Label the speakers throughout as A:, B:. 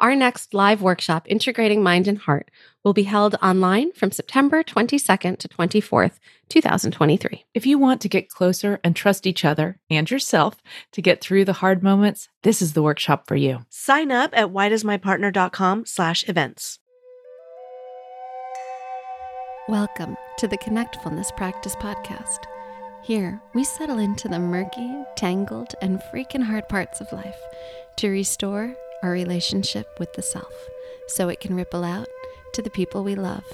A: Our next live workshop, Integrating Mind and Heart, will be held online from September 22nd to 24th, 2023.
B: If you want to get closer and trust each other and yourself to get through the hard moments, this is the workshop for you.
C: Sign up at whydoesmypartner.com slash events.
A: Welcome to the Connectfulness Practice Podcast. Here, we settle into the murky, tangled, and freaking hard parts of life to restore our relationship with the self so it can ripple out to the people we love,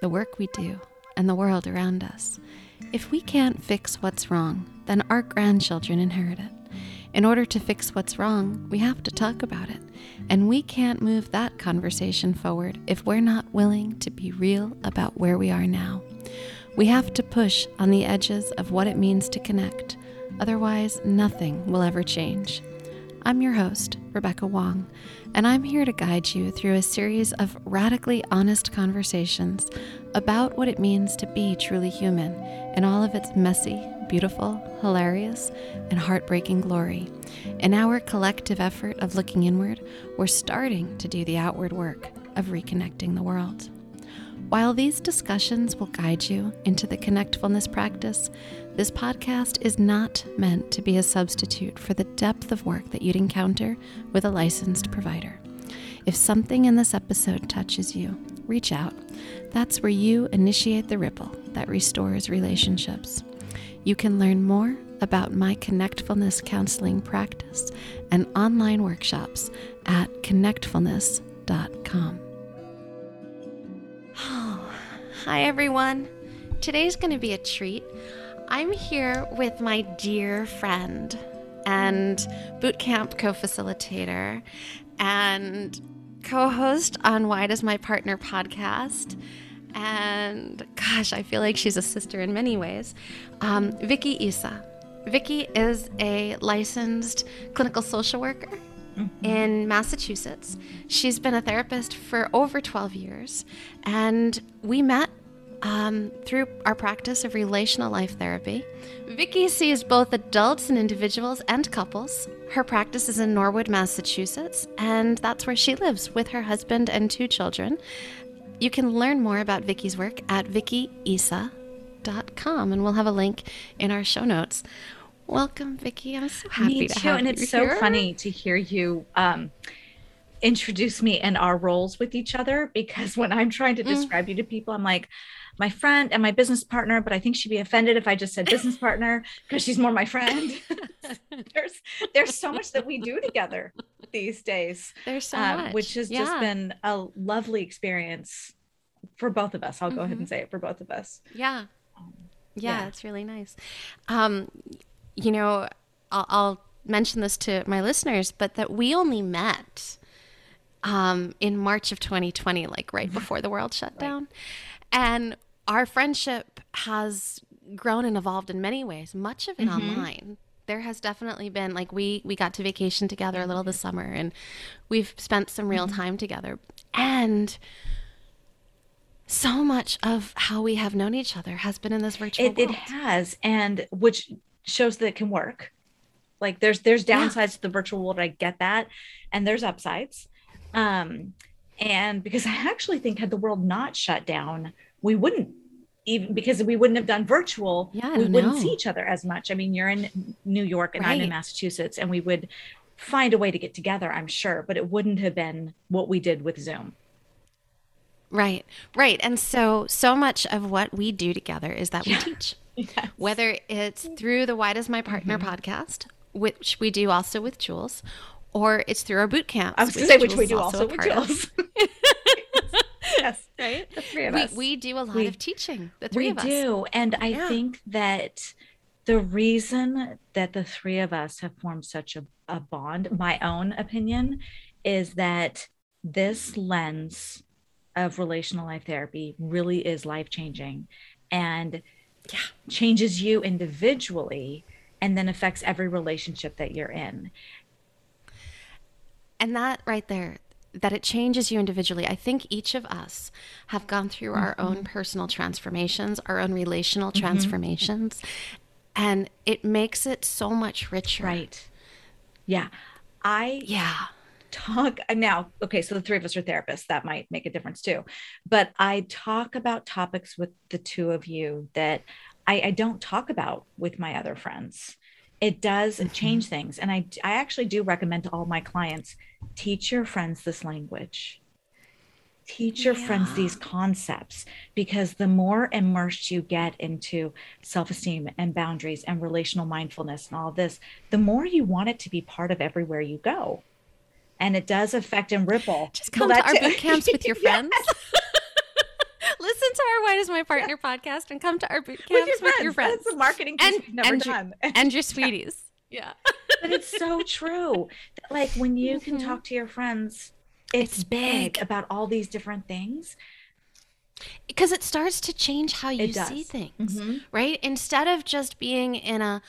A: the work we do, and the world around us. If we can't fix what's wrong, then our grandchildren inherit it. In order to fix what's wrong, we have to talk about it. And we can't move that conversation forward if we're not willing to be real about where we are now. We have to push on the edges of what it means to connect. Otherwise, nothing will ever change. I'm your host, Rebecca Wong, and I'm here to guide you through a series of radically honest conversations about what it means to be truly human in all of its messy, beautiful, hilarious, and heartbreaking glory. In our collective effort of looking inward, we're starting to do the outward work of reconnecting the world. While these discussions will guide you into the connectfulness practice, this podcast is not meant to be a substitute for the depth of work that you'd encounter with a licensed provider. If something in this episode touches you, reach out. That's where you initiate the ripple that restores relationships. You can learn more about my Connectfulness counseling practice and online workshops at connectfulness.com. Hi, everyone. Today's going to be a treat. I'm here with my dear friend and bootcamp co facilitator and co host on Why Does My Partner podcast. And gosh, I feel like she's a sister in many ways. Um, Vicki Issa. Vicki is a licensed clinical social worker mm-hmm. in Massachusetts. She's been a therapist for over 12 years, and we met um, through our practice of relational life therapy. Vicki sees both adults and individuals and couples. Her practice is in Norwood, Massachusetts, and that's where she lives with her husband and two children. You can learn more about Vicki's work at vickiisa.com, and we'll have a link in our show notes. Welcome, Vicki. I'm so happy
D: Me
A: to
D: too,
A: have
D: and
A: you And
D: it's so
A: here.
D: funny to hear you um, introduce me and our roles with each other because when I'm trying to
A: Mm.
D: describe you to people, I'm like my friend and my business partner, but I think she'd be offended if I just said business partner because she's more my friend. there's there's so much that we do together these days,
A: There's so
D: um,
A: much.
D: which has
A: Yeah.
D: just been a lovely experience for both of us. I'll go ahead
A: Mhm.
D: and say it for both of us.
A: Yeah.
D: Um,
A: Yeah,
D: yeah.
A: it's really nice. Um, you know, I'll, I'll mention this to my listeners, but that we only met um, in March of 2020, like right before the world shut down. And our friendship has grown and evolved in many ways, much of it
D: Mhm.
A: online. There has definitely been like we we got to vacation together a little this summer and we've spent some real time together. And so much of how we have known each other has been in this virtual
D: it, it has and which shows that it can work like there's there's
A: Yeah.
D: downsides to the virtual world i get that and there's upsides um and because i actually think had the world not shut down we wouldn't even because we wouldn't have done virtual
A: Yeah,
D: we wouldn't
A: know.
D: see each other as much i mean you're in new york and i'm in massachusetts and we would find a way to get together i'm sure but it wouldn't have been what we did with zoom
A: Right, right. And so, so much of what we do together is that we teach,
D: yes.
A: whether it's through the Why Does My Partner
D: Mm-hmm.
A: podcast, which we do also with Jules, or it's through our boot camps.
D: i was going to say which
A: Jules
D: we do also
A: a
D: with. Jules. yes
A: Right?
D: the three of
A: We,
D: us
A: we do a lot
D: We-
A: of teaching, the three of us.
D: We do and i
A: Yeah.
D: think that the reason that the three of us have formed such a, a bond my own opinion is that this lens of relational life therapy really is life changing and
A: Yeah.
D: changes you individually and then affects every relationship that you're in
A: And that right there, that it changes you individually. I think each of us have gone through our
D: Mm-hmm.
A: own personal transformations, our own relational transformations, and it makes it so much richer.
D: right yeah i
A: Yeah.
D: talk now okay so the three of us are therapists that might make a difference too but i talk about topics with the two of you that i, I don't talk about with my other friends it does mm-hmm. change things and i i actually do recommend to all my clients teach your friends this language teach your yeah. friends these concepts because the more immersed you get into self-esteem and boundaries and relational mindfulness and all this the more you want it to be part of everywhere you go and it does affect and ripple.
A: Just come well, to our boot camps with your friends. Listen to our Why Does My Partner podcast and come to our boot camps with your friends. With your friends.
D: That's a marketing and, we've never
A: and
D: done.
A: Your, and your sweeties. yeah.
D: but it's so true. Like when you mm-hmm. can talk to your friends, it's, it's big. big about all these different things
A: because it starts to change how you see things mm-hmm. right instead of just being in a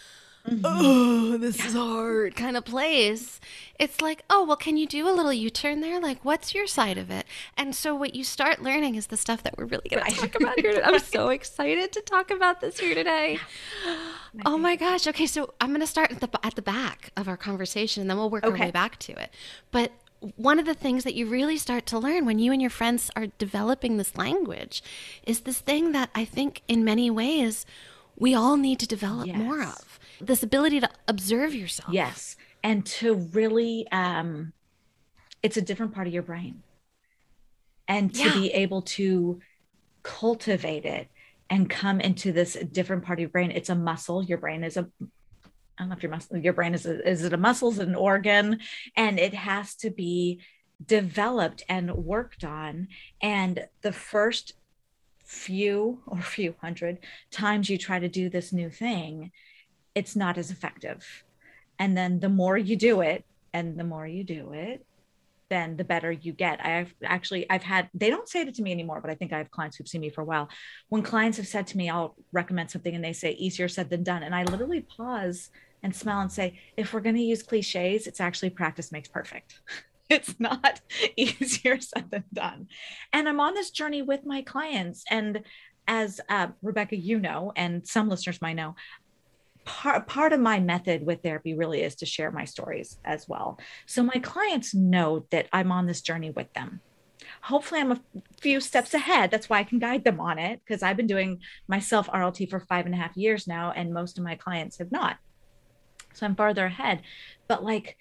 A: mm-hmm. oh, this yeah. is hard kind of place. It's like, oh, well, can you do a little U turn there? Like, what's your side of it? And so, what you start learning is the stuff that we're really going to talk about here. Today. I'm so excited to talk about this here today. My oh my gosh. Okay, so I'm going to start at the, at the back of our conversation and then we'll work okay. our way back to it. But one of the things that you really start to learn when you and your friends are developing this language is this thing that I think in many ways we all need to develop yes. more of this ability to observe yourself.
D: Yes. And to really, um, it's a different part of your brain. And to yeah. be able to cultivate it and come into this different part of your brain. It's a muscle. Your brain is a I don't know if your muscle, your brain is a, is it a muscle, is it an organ, and it has to be developed and worked on. And the first few or few hundred times you try to do this new thing, it's not as effective. And then the more you do it, and the more you do it, then the better you get. I've actually I've had they don't say it to me anymore, but I think I have clients who've seen me for a while. When clients have said to me, I'll recommend something and they say easier said than done. And I literally pause and smile and say, if we're going to use cliches, it's actually practice makes perfect. it's not easier said than done. And I'm on this journey with my clients. And as uh, Rebecca, you know, and some listeners might know, part part of my method with therapy really is to share my stories as well. So my clients know that I'm on this journey with them. Hopefully, I'm a few steps ahead. That's why I can guide them on it because I've been doing myself RLT for five and a half years now, and most of my clients have not. So I'm farther ahead. But like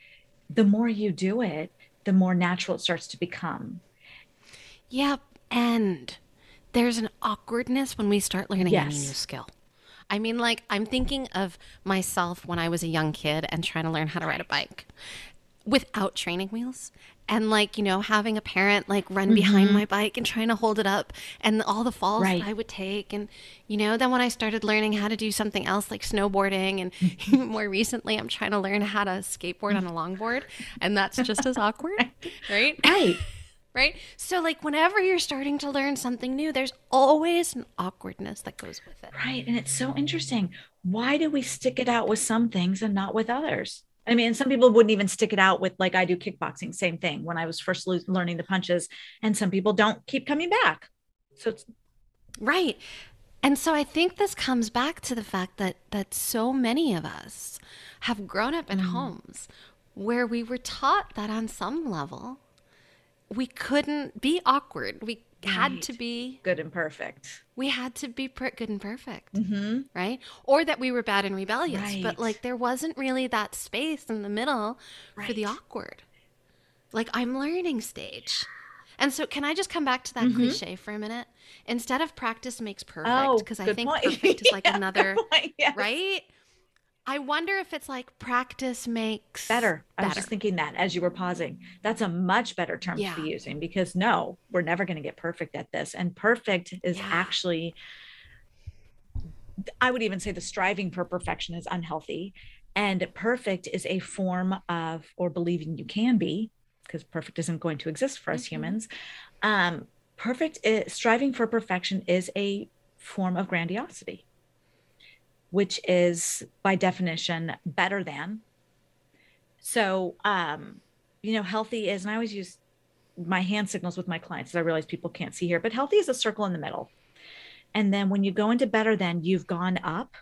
D: the more you do it, the more natural it starts to become.
A: Yep. And there's an awkwardness when we start learning yes. any new skill. I mean, like, I'm thinking of myself when I was a young kid and trying to learn how to ride a bike without training wheels and like you know having a parent like run mm-hmm. behind my bike and trying to hold it up and all the falls right. i would take. And you know then when i started learning how to do something else like snowboarding and more recently i'm trying to learn how to skateboard on a longboard and that's just as awkward right?
D: Right
A: right? So, like, whenever you're starting to learn something new, there's always an awkwardness that goes with it.
D: Right. And it's so interesting. Why do we stick it out with some things and not with others? I mean, some people wouldn't even stick it out with, like, I do kickboxing, same thing when I was first lo- learning the punches, and some people don't keep coming back. So, it's
A: right. And so I think this comes back to the fact that that so many of us have grown up in mm. homes where we were taught that on some level we couldn't be awkward. We had right. to be
D: good and perfect.
A: We had to be per- good and perfect,
D: mm-hmm.
A: right? Or that we were bad and rebellious. Right. But like there wasn't really that space in the middle right. for the awkward. Like I'm learning stage. And so, can I just come back to that mm-hmm. cliche for a minute? Instead of practice makes perfect, because oh, I think point. perfect is like yeah, another, yes. right? I wonder if it's like practice makes
D: better. I was just thinking that as you were pausing. That's a much better term yeah. to be using because no, we're never going to get perfect at this. And perfect is yeah. actually, I would even say the striving for perfection is unhealthy. And perfect is a form of, or believing you can be, because perfect isn't going to exist for us mm-hmm. humans. Um, perfect, is, striving for perfection is a form of grandiosity which is by definition better than. So, um, you know, healthy is, and I always use my hand signals with my clients. I realize people can't see here, but healthy is a circle in the middle. And then when you go into better than, you've gone up.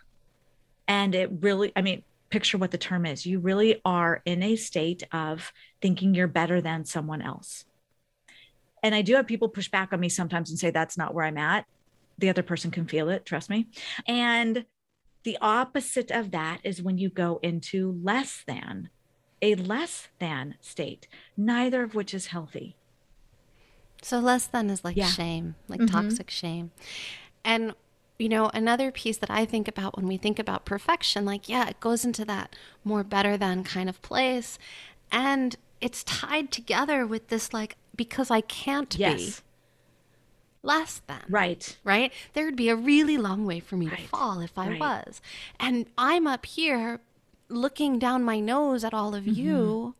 D: And it really, I mean, picture what the term is. You really are in a state of thinking you're better than someone else. And I do have people push back on me sometimes and say that's not where I'm at. The other person can feel it, trust me. And the opposite of that is when you go into less than, a less than state, neither of which is healthy.
A: So less than is like
D: Yeah.
A: shame, like
D: Mhm.
A: toxic shame. And you know, another piece that I think about when we think about perfection, like yeah, it goes into that more better than kind of place. And it's tied together with this like because I can't be
D: Yes.
A: Less than.
D: Right.
A: Right? There would be a really long way for me to fall if I
D: Right.
A: was. And I'm up here looking down my nose at all of
D: Mm-hmm.
A: you.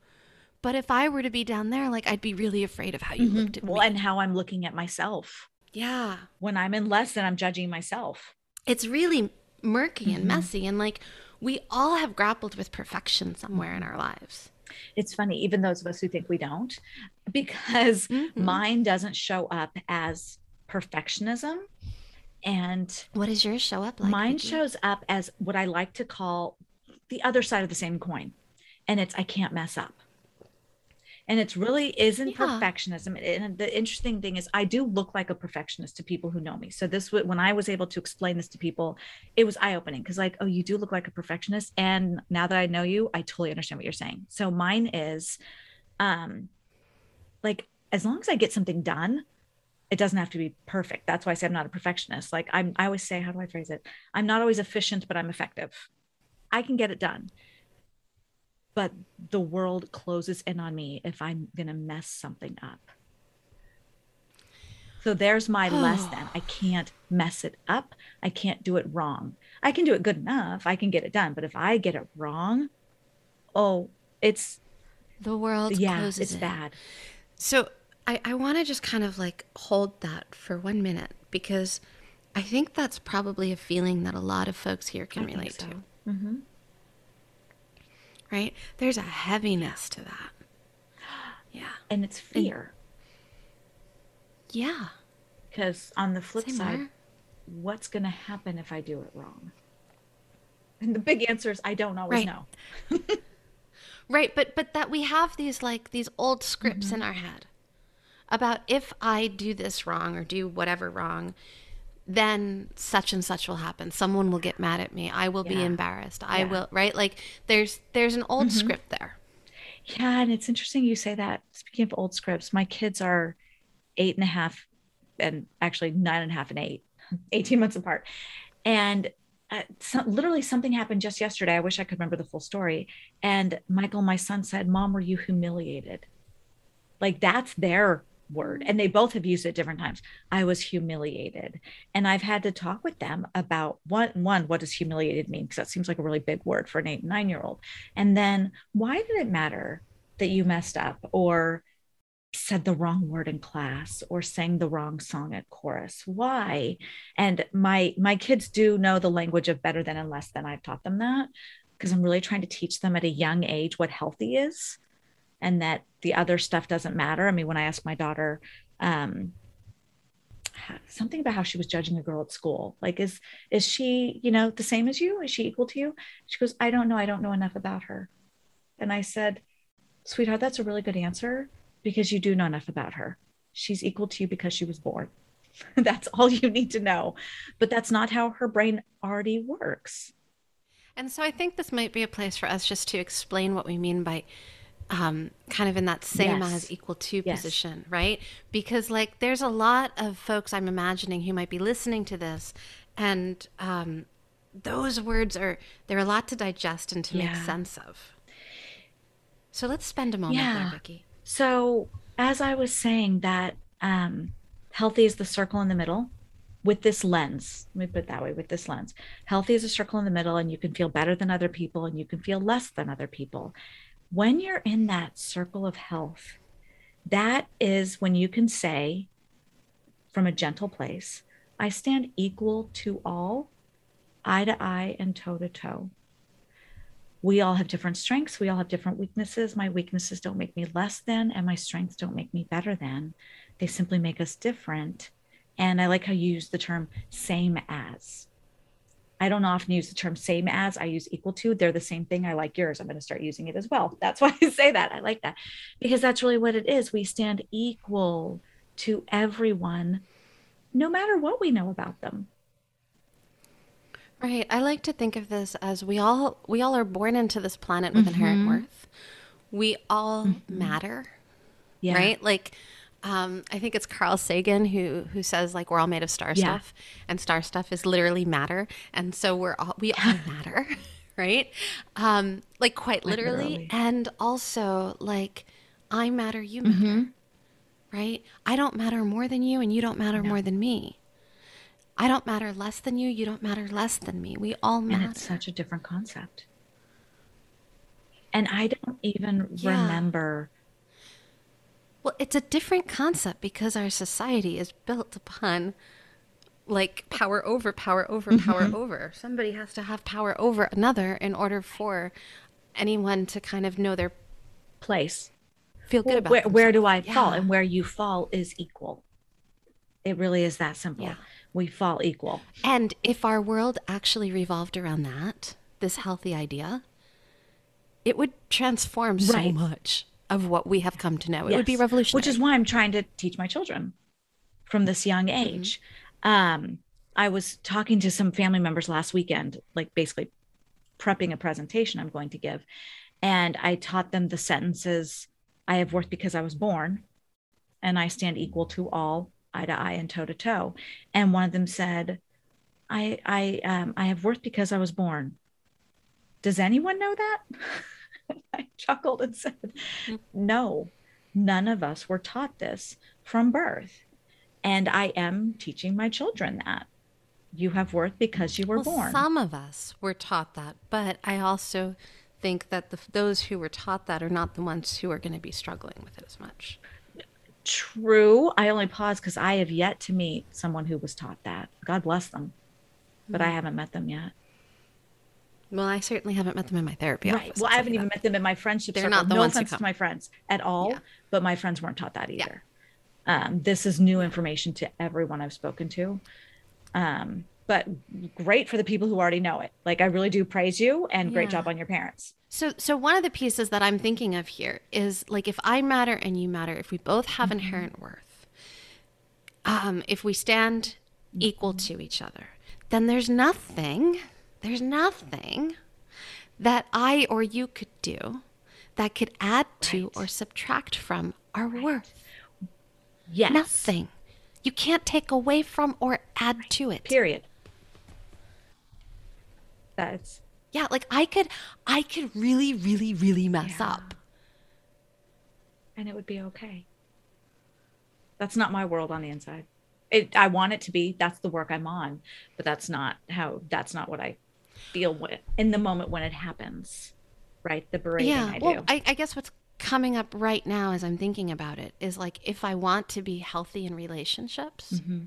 A: But if I were to be down there, like I'd be really afraid of how you looked at
D: Mm-hmm. Well,
A: me.
D: and how I'm looking at myself.
A: yeah.
D: When I'm in less than, I'm judging myself.
A: it's really murky
D: Mm-hmm.
A: and messy and like we all have grappled with perfection somewhere in our lives
D: It's funny, even those of us who think we don't, because
A: Mhm.
D: mine doesn't show up as perfectionism. And
A: what does yours show up like
D: mine
A: Vicky?
D: shows up as what I like to call the other side of the same coin. And it's I can't mess up. And it's really isn't
A: Yeah.
D: perfectionism. And the interesting thing is I do look like a perfectionist to people who know me. So this when I was able to explain this to people, it was eye-opening because like, oh, you do look like a perfectionist. And now that I know you, I totally understand what you're saying. So mine is um like as long as I get something done, it doesn't have to be perfect. That's why I say I'm not a perfectionist. Like I'm I always say, how do I phrase it? I'm not always efficient, but I'm effective. I can get it done. But the world closes in on me if I'm gonna mess something up. So there's my less than. I can't mess it up. I can't do it wrong. I can do it good enough. I can get it done. But if I get it wrong, oh, it's
A: the world
D: yeah,
A: closes
D: it's
A: in.
D: bad.
A: so i, I want to just kind of like hold that for one minute because i think that's probably a feeling that a lot of folks here can
D: I
A: relate
D: so.
A: to
D: Mm-hmm.
A: right there's a heaviness to that yeah
D: And it's fear.
A: yeah
D: Because on the flip
A: Say
D: side,
A: more.
D: what's going to happen if I do it wrong? And the big answer is I don't always
A: Right.
D: know.
A: Right, but but that we have these like these old scripts
D: Mm-hmm.
A: in our head about if I do this wrong or do whatever wrong, then such and such will happen. Someone will get mad at me. I will be embarrassed. I
D: Yeah. Mm-hmm.
A: will right? Like there's there's an old script there.
D: Yeah, and it's interesting you say that. Speaking of old scripts, my kids are eight and a half and actually nine and a half and eight, 18 months apart. And uh, so, literally something happened just yesterday. I wish I could remember the full story. And Michael, my son, said, Mom, were you humiliated? Like that's their word. And they both have used it different times. I was humiliated. And I've had to talk with them about one, one, what does humiliated mean? Because that seems like a really big word for an eight nine year old. And then why did it matter that you messed up or said the wrong word in class or sang the wrong song at chorus why and my my kids do know the language of better than and less than i've taught them that because i'm really trying to teach them at a young age what healthy is and that the other stuff doesn't matter. I mean when i asked my daughter um something about how she was judging a girl at school like is is she you know the same as you? Is she equal to you? She goes i don't know. I don't know enough about her. And i said sweetheart that's a really good answer because you do know enough about her. She's equal to you because she was born. That's all you need to know. But that's not how her brain already works.
A: And so I think this might be a place for us just to explain what we mean by um, kind of in that same
D: Yes.
A: as equal to
D: Yes.
A: position, right? Because like there's a lot of folks I'm imagining who might be listening to this, and um, those words are they're a lot to digest and to make sense of. So let's spend a moment there,
D: Yeah.
A: Vicky.
D: So, as I was saying, that um, healthy is the circle in the middle with this lens. Let me put it that way with this lens. Healthy is a circle in the middle, and you can feel better than other people and you can feel less than other people. When you're in that circle of health, that is when you can say from a gentle place, I stand equal to all, eye to eye and toe to toe we all have different strengths. We all have different weaknesses. My weaknesses don't make me less than, and my strengths don't make me better than. They simply make us different. And I like how you use the term same as. I don't often use the term same as, I use equal to. They're the same thing. I like yours. I'm going to start using it as well. That's why I say that. I like that because that's really what it is. We stand equal to everyone, no matter what we know about them.
A: Right. I like to think of this as we all we all are born into this planet with inherent
D: Mm-hmm.
A: worth. We all matter.
D: Yeah.
A: Right? Like um, I think it's Carl Sagan who who says like we're all made of star
D: Yeah.
A: stuff, and star stuff is literally matter, and so we're all we all matter, right? Um, like quite literally,
D: literally.
A: and also like I matter, you matter,
D: Mm-hmm.
A: right? I don't matter more than you, and you don't matter more than me. I don't matter less than you, you don't matter less than me. We all matter.
D: And it's such a different concept. And I don't even
A: Yeah.
D: remember.
A: Well, it's a different concept because our society is built upon like power over power over power
D: Mm-hmm.
A: over. Somebody has to have power over another in order for anyone to kind of know their
D: place.
A: feel good
D: Well,
A: about
D: where, where do I
A: themselves.
D: fall? And where you fall is equal. It really is that simple.
A: Yeah.
D: We fall equal.
A: And if our world actually revolved around that, this healthy idea, it would transform so much of what we have come to know. It would be revolutionary.
D: Which is why I'm trying to teach my children from this young
A: Mm-hmm.
D: age. Um, I was talking to some family members last weekend, like basically prepping a presentation I'm going to give. And I taught them the sentences I have worth because I was born, and I stand equal to all, eye to eye and toe to toe. And one of them said, I I um I have worth because I was born. Does anyone know that? I chuckled and said, No, none of us were taught this from birth. And I am teaching my children that. You have worth because you were
A: well,
D: born.
A: Some of us were taught that, but I also think that the, those who were taught that are not the ones who are going to be struggling with it as much.
D: True. I only pause because I have yet to meet someone who was taught that. God bless them. But
A: Mm.
D: I haven't met them yet.
A: Well, I certainly haven't met them in my therapy
D: Right.
A: office.
D: Well, I haven't even
A: that.
D: met them in my friendship
A: They're
D: circle.
A: not the
D: no
A: ones
D: offense to my friends at all,
A: Yeah.
D: but my friends weren't taught that
A: Yeah.
D: either. Um, this is new information to everyone I've spoken to. Um, but great for the people who already know it. Like I really do praise you and great job on your parents.
A: So, so one of the pieces that I'm thinking of here is like if I matter and you matter, if we both have
D: Mm-hmm.
A: inherent worth, um, if we stand equal
D: Mm-hmm.
A: to each other, then there's nothing, there's nothing that I or you could do that could add to or subtract from our worth.
D: Yes.
A: Nothing. You can't take away from or add to it.
D: Period. That's
A: Yeah, like I could, I could really, really, really mess up.
D: and it would be okay. That's not my world on the inside. It, I want it to be. That's the work I'm on, but that's not how. That's not what I feel when, in the moment when it happens. Right, the berating
A: yeah.
D: I do.
A: well, I, I guess what's coming up right now as I'm thinking about it is like if I want to be healthy in relationships,
D: Mm-hmm.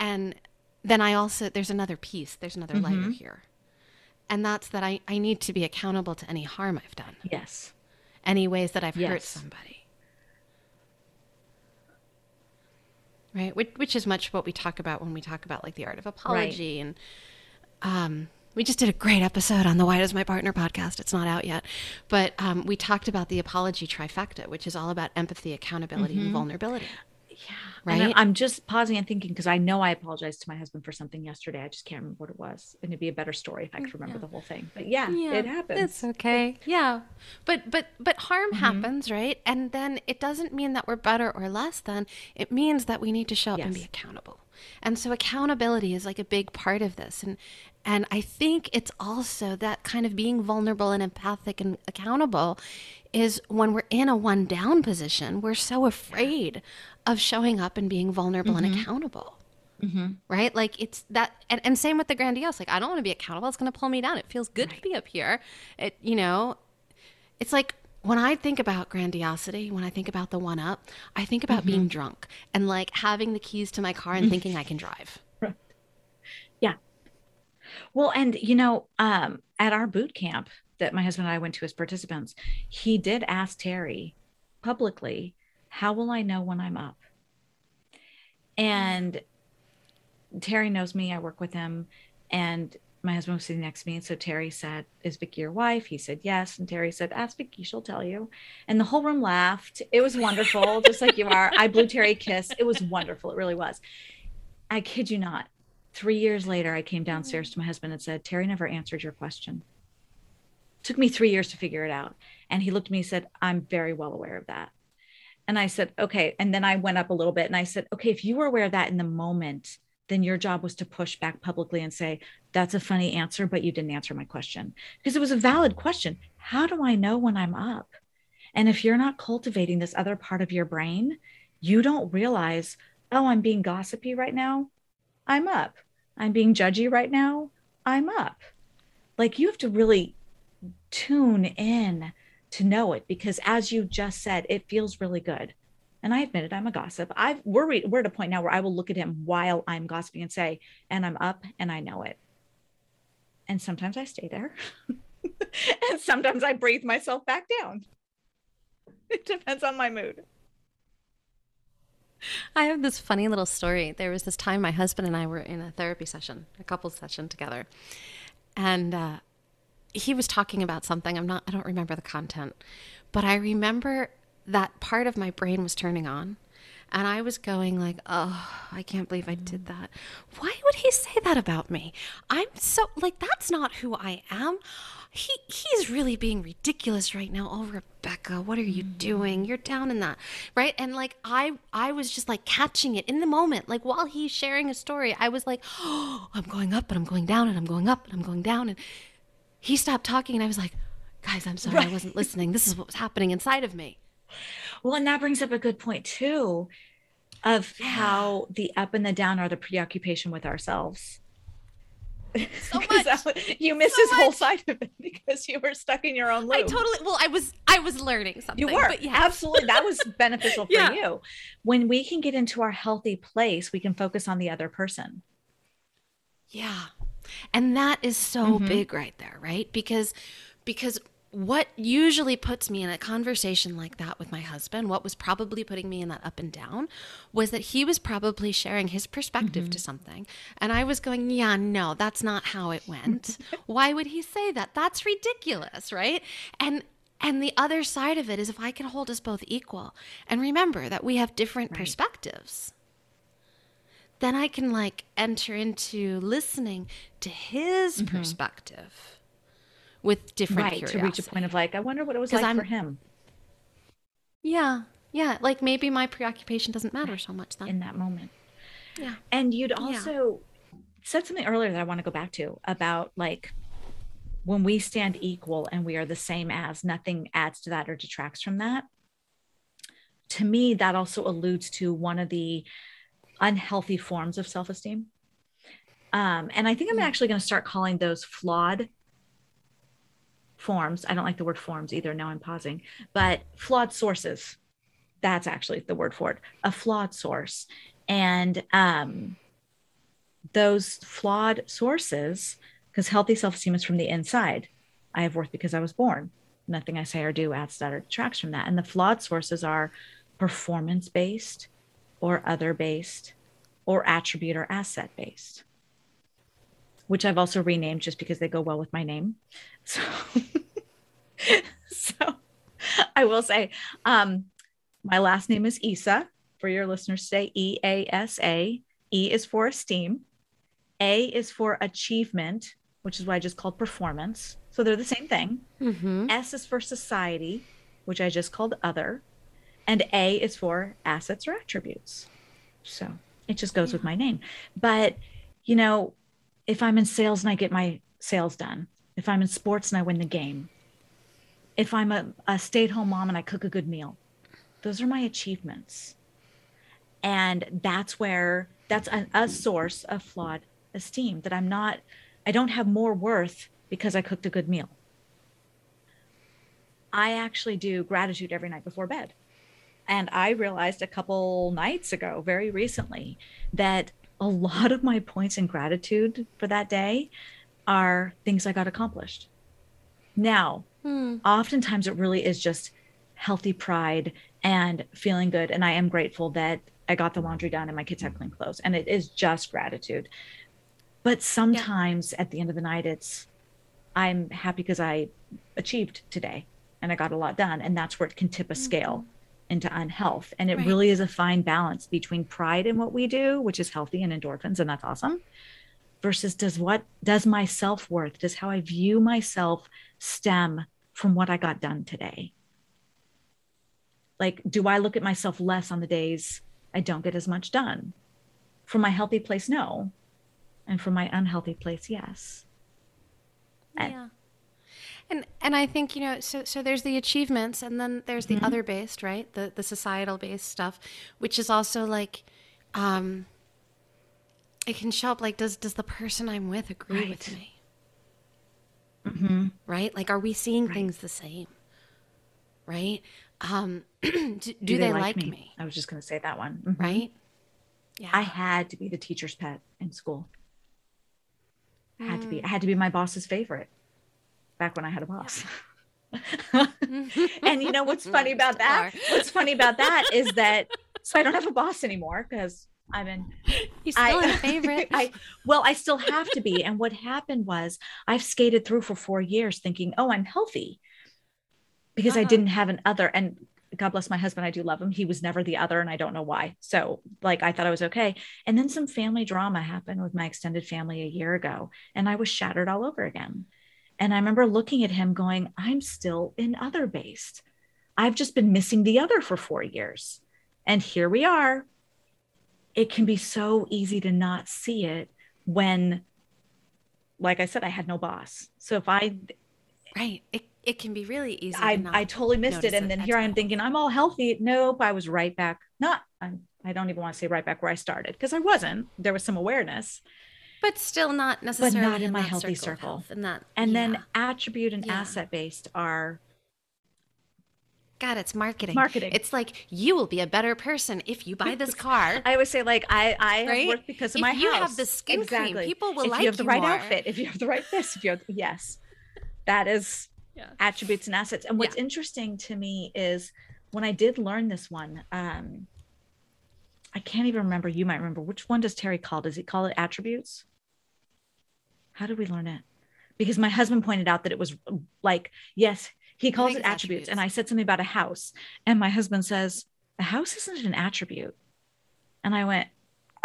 A: and then I also there's another piece, there's another
D: Mm-hmm.
A: layer here, and that's that I I need to be accountable to any harm I've done,
D: yes,
A: any ways that I've hurt somebody. Right, which, which is much what we talk about when we talk about like the art of apology and um, we just did a great episode on the Why Does My Partner podcast. It's not out yet. But um, we talked about the apology trifecta, which is all about empathy, accountability, and vulnerability.
D: Yeah.
A: Right?
D: I'm just pausing and thinking because I know I apologized to my husband for something yesterday. I just can't remember what it was, and it'd be a better story if I could remember the whole thing. But yeah, it happens.
A: It's okay. Yeah. But but but harm
D: Mm-hmm.
A: happens, right? And then it doesn't mean that we're better or less than. It means that we need to show up and be accountable. And so accountability is like a big part of this. And and I think it's also that kind of being vulnerable and empathic and accountable is when we're in a one down position, we're so afraid of showing up and being vulnerable and mm-hmm. accountable mm-hmm. right? Like it's that, and, and same with the grandiose. Like I don't want to be accountable. It's going to pull me down. It feels good to be up here. It, you know, it's like when I think about grandiosity, when I think about the one up, I think about being drunk and like having the keys to my car and thinking I can drive. Right.
D: Yeah. Well, and you know, um, at our boot camp that my husband and I went to as participants, he did ask Terry publicly, How will I know when I'm up? And Terry knows me, I work with him. And my husband was sitting next to me. And so Terry said, Is Vicky your wife? He said, Yes. And Terry said, Ask Vicky, she'll tell you. And the whole room laughed. It was wonderful, just like you are. I blew Terry a kiss. It was wonderful. It really was. I kid you not. Three years later, I came downstairs to my husband and said, Terry never answered your question. Took me three years to figure it out. And he looked at me and said, I'm very well aware of that. And I said, okay. And then I went up a little bit and I said, okay, if you were aware of that in the moment, then your job was to push back publicly and say, that's a funny answer, but you didn't answer my question. Because it was a valid mm-hmm. question. How do I know when I'm up? And if you're not cultivating this other part of your brain, you don't realize, oh, I'm being gossipy right now. I'm up. I'm being judgy right now. I'm up. Like you have to really tune in to know it because as you just said, it feels really good and I admit it, I'm a gossip. I've we're we're at a point now where I will look at him while I'm gossiping and say, and I'm up and I know it. And sometimes I stay there. and sometimes I breathe myself back down. It depends on my mood.
A: I have this funny little story. There was this time my husband and I were in a therapy session, a couple session together. And uh, he was talking about something. I'm not, I don't remember the content, but I remember that part of my brain was turning on and I was going like, "Oh, I can't believe I did that. Why would he say that about me? I'm so like that's not who I am. He he's really being ridiculous right now. Oh, Rebecca, what are you mm-hmm. doing? You're down in that." Right? And like I I was just like catching it in the moment. Like while he's sharing a story, I was like, "Oh, I'm going up and I'm going down and I'm going up and I'm going down." And he stopped talking and I was like, "Guys, I'm sorry. Right. I wasn't listening. This is what was happening inside of me."
D: Well, and that brings up a good point too of how the up and the down are the preoccupation with ourselves.
A: So much.
D: you missed
A: so
D: his
A: much.
D: whole side of it because you were stuck in your own loop.
A: I totally well, I was I was learning something.
D: You were
A: but
D: yeah. absolutely that was beneficial for
A: Yeah.
D: you. When we can get into our healthy place, we can focus on the other person.
A: Yeah. And that is so
D: Mhm.
A: big right there, right? Because because what usually puts me in a conversation like that with my husband, what was probably putting me in that up and down, was that he was probably sharing his perspective to mm-hmm. something. And I was going, yeah, no, that's not how it went. Why would he say that? That's ridiculous, right? And and the other side of it is if I can hold us both equal and remember that we have different
D: Right.
A: perspectives then I can like enter into listening to his mm-hmm. perspective with different
D: right. To reach a point of like, I wonder what it was like
A: I'm-
D: for him
A: yeah, yeah, like maybe my preoccupation doesn't matter so much then.
D: in that moment.
A: yeah,
D: And you'd also said something earlier that I want to go back to about like when we stand equal and we are the same as, nothing adds to that or detracts from that. To me, that also alludes to one of the unhealthy forms of self esteem. Um, and I think I'm actually going to start calling those flawed forms. I don't like the word forms either. Now I'm pausing, but flawed sources. That's actually the word for it a flawed source. And um, those flawed sources, because healthy self esteem is from the inside. I have worth because I was born. Nothing I say or do adds that or detracts from that. And the flawed sources are performance based or other based or attribute or asset based, which I've also renamed just because they go well with my name. So, so I will say, um, my last name is Isa. For your listeners, say E A S A. E is for esteem. A is for achievement, which is why I just called performance. So they're the same thing.
A: mm-hmm.
D: S is for society, which I just called other. And A is for assets or attributes. So it just goes with my name. But, you know, if I'm in sales and I get my sales done, if I'm in sports and I win the game, if I'm a, a stay at home mom and I cook a good meal, those are my achievements. And that's where that's a, a source of flawed esteem that I'm not, I don't have more worth because I cooked a good meal. I actually do gratitude every night before bed. And I realized a couple nights ago, very recently, that a lot of my points in gratitude for that day are things I got accomplished. Now,
A: Hmm.
D: oftentimes it really is just healthy pride and feeling good. And I am grateful that I got the laundry done and my kids have clean clothes. And it is just gratitude. But sometimes yeah. at the end of the night, it's I'm happy because I achieved today and I got a lot done. And that's where it can tip a scale mm-hmm. Into unhealth. And it right. really is a fine balance between pride in what we do, which is healthy and endorphins, and that's awesome, versus does what does my self-worth, does how I view myself stem from what I got done today? Like, do I look at myself less on the days I don't get as much done? From my healthy place, no. And from my unhealthy place, yes.
A: Yeah. And and I think, you know, so so there's the achievements and then there's the mm-hmm. other based, right? The the societal based stuff, which is also like um it can show up like does does the person I'm with agree right. with me? Mm-hmm. Right? Like, are we seeing right. things the same? Right? Um, do, do, do, they, they like, like me? me?
D: I was just going to say that one. Mm-hmm.
A: Right?
D: Yeah. I had to be the teacher's pet in school. I had to be. I had to be my boss's favorite back when I had a boss. And you know what's funny about that? What's funny about that is that so I don't have a boss anymore because I'm in.
A: You're still I, favorite.
D: I well, I still have to be. And what happened was I've skated through for four years thinking, oh, I'm healthy because uh-huh. I didn't have an other. And God bless my husband, I do love him. He was never the other, and I don't know why. So, like, I thought I was okay. And then some family drama happened with my extended family a year ago, and I was shattered all over again. And I remember looking at him going, I'm still in other based. I've just been missing the other for four years. And here we are. It can be so easy to not see it when like i said i had no boss. So if i
A: right. It, it can be really easy
D: i, to I totally missed it. and then here i'm thinking i'm all healthy. Nope i was right back. Not I'm, i don't even want to say right back where i started because i wasn't. There was some awareness
A: but still not necessarily
D: but not in, in my healthy circle, circle.
A: and that
D: and yeah. then attribute and yeah. asset based are
A: God, it's marketing.
D: Marketing.
A: It's like you will be a better person if you buy this car.
D: I always say like I I right? have worked because of
A: if
D: my
A: you
D: house.
A: have the skin exactly. cream, people will
D: if
A: like
D: you have the right
A: more.
D: outfit, if you have the right this, if you have yes, that is yeah. attributes and assets. And what's yeah. interesting to me is when I did learn this one, um, I can't even remember. You might remember which one does Terry call? Does he call it attributes? How did we learn it? Because my husband pointed out that it was like yes he calls it attributes. attributes. And I said something about a house. And my husband says, a house isn't an attribute. And I went,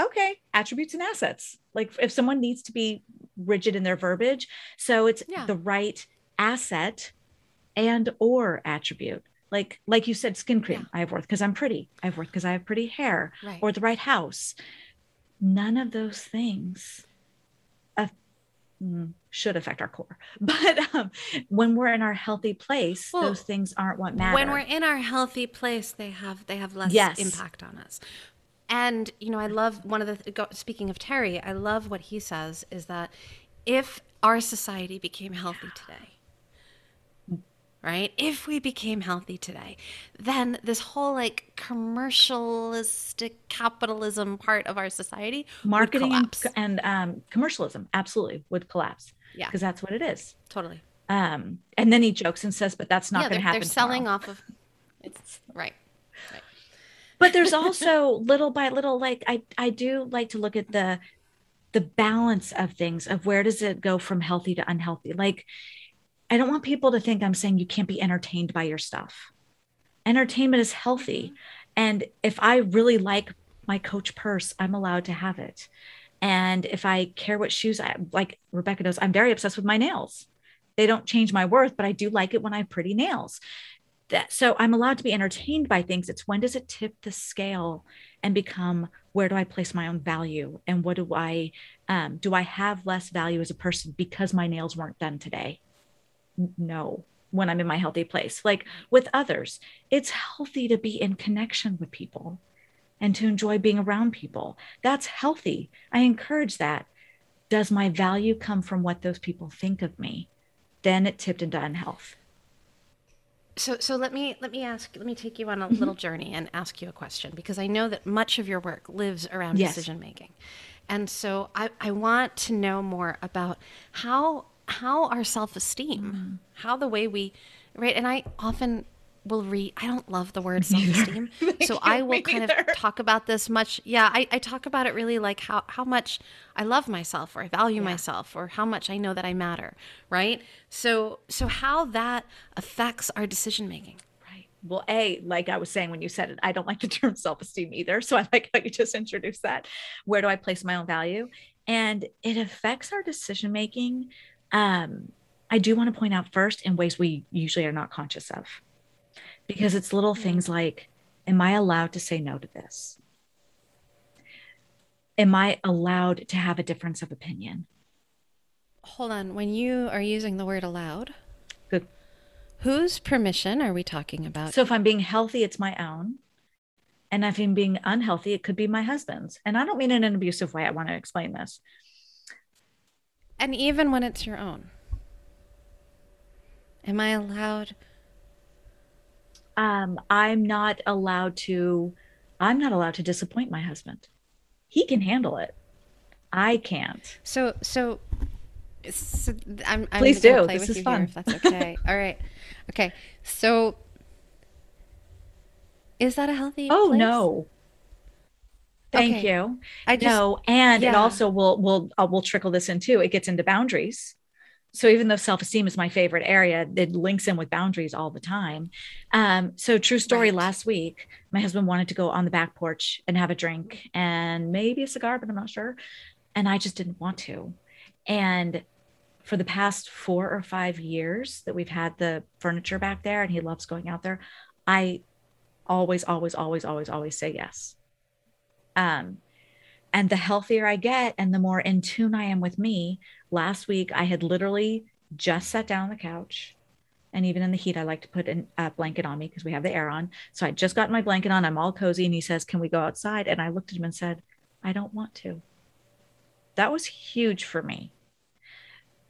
D: okay, attributes and assets. Like if someone needs to be rigid in their verbiage, so it's yeah. the right asset and or attribute. Like like you said, skin cream. Yeah. I have worth because I'm pretty. I have worth because I have pretty hair. Right. Or the right house. None of those things should affect our core. But um, when we're in our healthy place, well, those things aren't what matter.
A: When we're in our healthy place, they have they have less yes. impact on us. And you know, I love one of the speaking of Terry, I love what he says is that if our society became healthy today, right? If we became healthy today, then this whole like commercialistic capitalism part of our society,
D: marketing and, um, commercialism, absolutely would collapse.
A: Yeah,
D: because that's what it is.
A: Totally.
D: Um, and then he jokes and says, "But that's not yeah, going to happen."
A: They're selling
D: tomorrow.
A: off of. It's right. Right.
D: But there's also little by little, like I I do like to look at the the balance of things of where does it go from healthy to unhealthy like I don't want people to think I'm saying you can't be entertained by your stuff. Entertainment is healthy. Mm-hmm. And if I really like my Coach purse, I'm allowed to have it. And if I care what shoes I like, Rebecca knows I'm very obsessed with my nails. They don't change my worth, but I do like it when I have pretty nails. That, so I'm allowed to be entertained by things. It's when does it tip the scale and become where do I place my own value and what do I um, do I have less value as a person because my nails weren't done today? No when I'm in my healthy place. Like with others, it's healthy to be in connection with people and to enjoy being around people. That's healthy. I encourage that. Does my value come from what those people think of me? Then it tipped into unhealth.
A: So, so let me let me ask let me take you on a mm-hmm. little journey and ask you a question because I know that much of your work lives around yes. decision making, and so I, I want to know more about how how our self esteem, mm-hmm. how the way we, right? And I often will read. I don't love the word self-esteem, so I will kind
D: neither.
A: of talk about this much. Yeah, I, I talk about it really like how how much I love myself or I value
D: Yeah.
A: myself or how much I know that I matter. Right. So so how that affects our decision making.
D: Right. Well, A, like I was saying when you said it, I don't like the term self esteem either. So I like how you just introduced that. Where do I place my own value? And it affects our decision making. Um, I do want to point out first in ways we usually are not conscious of, because it's little things like, Am I allowed to say no to this? Am I allowed to have a difference of opinion?
A: Hold on. When you are using the word allowed,
D: Good.
A: whose permission are we talking about?
D: So if I'm being healthy, it's my own. And if I'm being unhealthy, it could be my husband's. And I don't mean in an abusive way. I want to explain this.
A: And even when it's your own, am I allowed?
D: Um, I'm not allowed to, I'm not allowed to disappoint my husband. He can handle it. I can't.
A: So so. So I'm, I'm
D: Please do.
A: Play
D: This
A: with
D: is
A: you here,
D: fun.
A: if that's okay. All right. Okay. So, is that a healthy?
D: Oh
A: place?
D: no. Thank
A: Okay.
D: you.
A: I just
D: no, and it also will will uh, will trickle this in too. It gets into boundaries. So even though self esteem is my favorite area, it links in with boundaries all the time. Um, so true story.
A: Right.
D: Last week, my husband wanted to go on the back porch and have a drink and maybe a cigar, but I'm not sure. And I just didn't want to. And for the past four or five years that we've had the furniture back there, and he loves going out there, I always, always, always, always, always say yes. Um, and the healthier I get and the more in tune I am with me, last week I had literally just sat down on the couch. And even in the heat, I like to put an- a blanket on me because we have the air on. So I just got my blanket on. I'm all cozy. And he says, Can we go outside? And I looked at him and said, I don't want to. That was huge for me.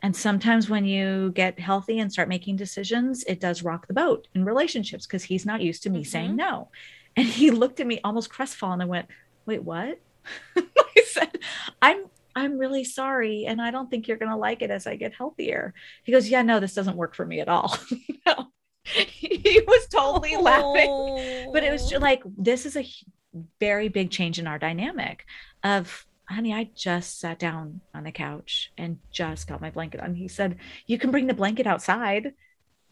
D: And sometimes when you get healthy and start making decisions, it does rock the boat in relationships because he's not used to me saying
A: Mhm.
D: no. And he looked at me almost crestfallen and went, Wait, what? I said, I'm I'm really sorry. And I don't think you're gonna like it as I get healthier. He goes, Yeah, no, this doesn't work for me at all. no. He was totally oh. laughing. But it was just like this is a very big change in our dynamic of honey, I just sat down on the couch and just got my blanket on. He said, You can bring the blanket outside.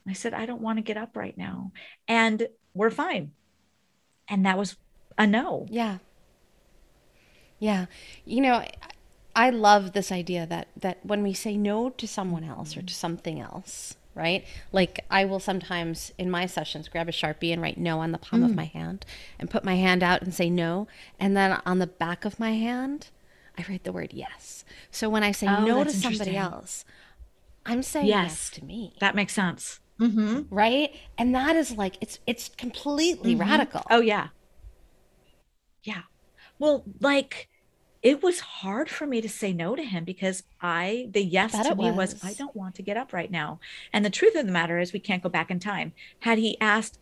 D: I said, I don't want to get up right now. And we're fine. And that was a no.
A: Yeah. Yeah. You know, I- I love this idea that that when we say no to someone else or to mm-hmm. something else, right? Like I will sometimes in my sessions grab a Sharpie and write no on the palm of mm. my hand and put my hand out and say no, and then on the back of my hand, I write the word yes. So when I say
D: Oh,
A: no to somebody else, I'm saying yes,
D: Yes.
A: to me.
D: That makes sense. Mm-hmm.
A: right? And that is like it's it's completely mm-hmm. radical.
D: Oh yeah. Yeah. Well, like it was hard for me to say no to him because I the yes to me was.
A: was.
D: I don't want to get up right now. And the truth of the matter is we can't go back in time. Had he asked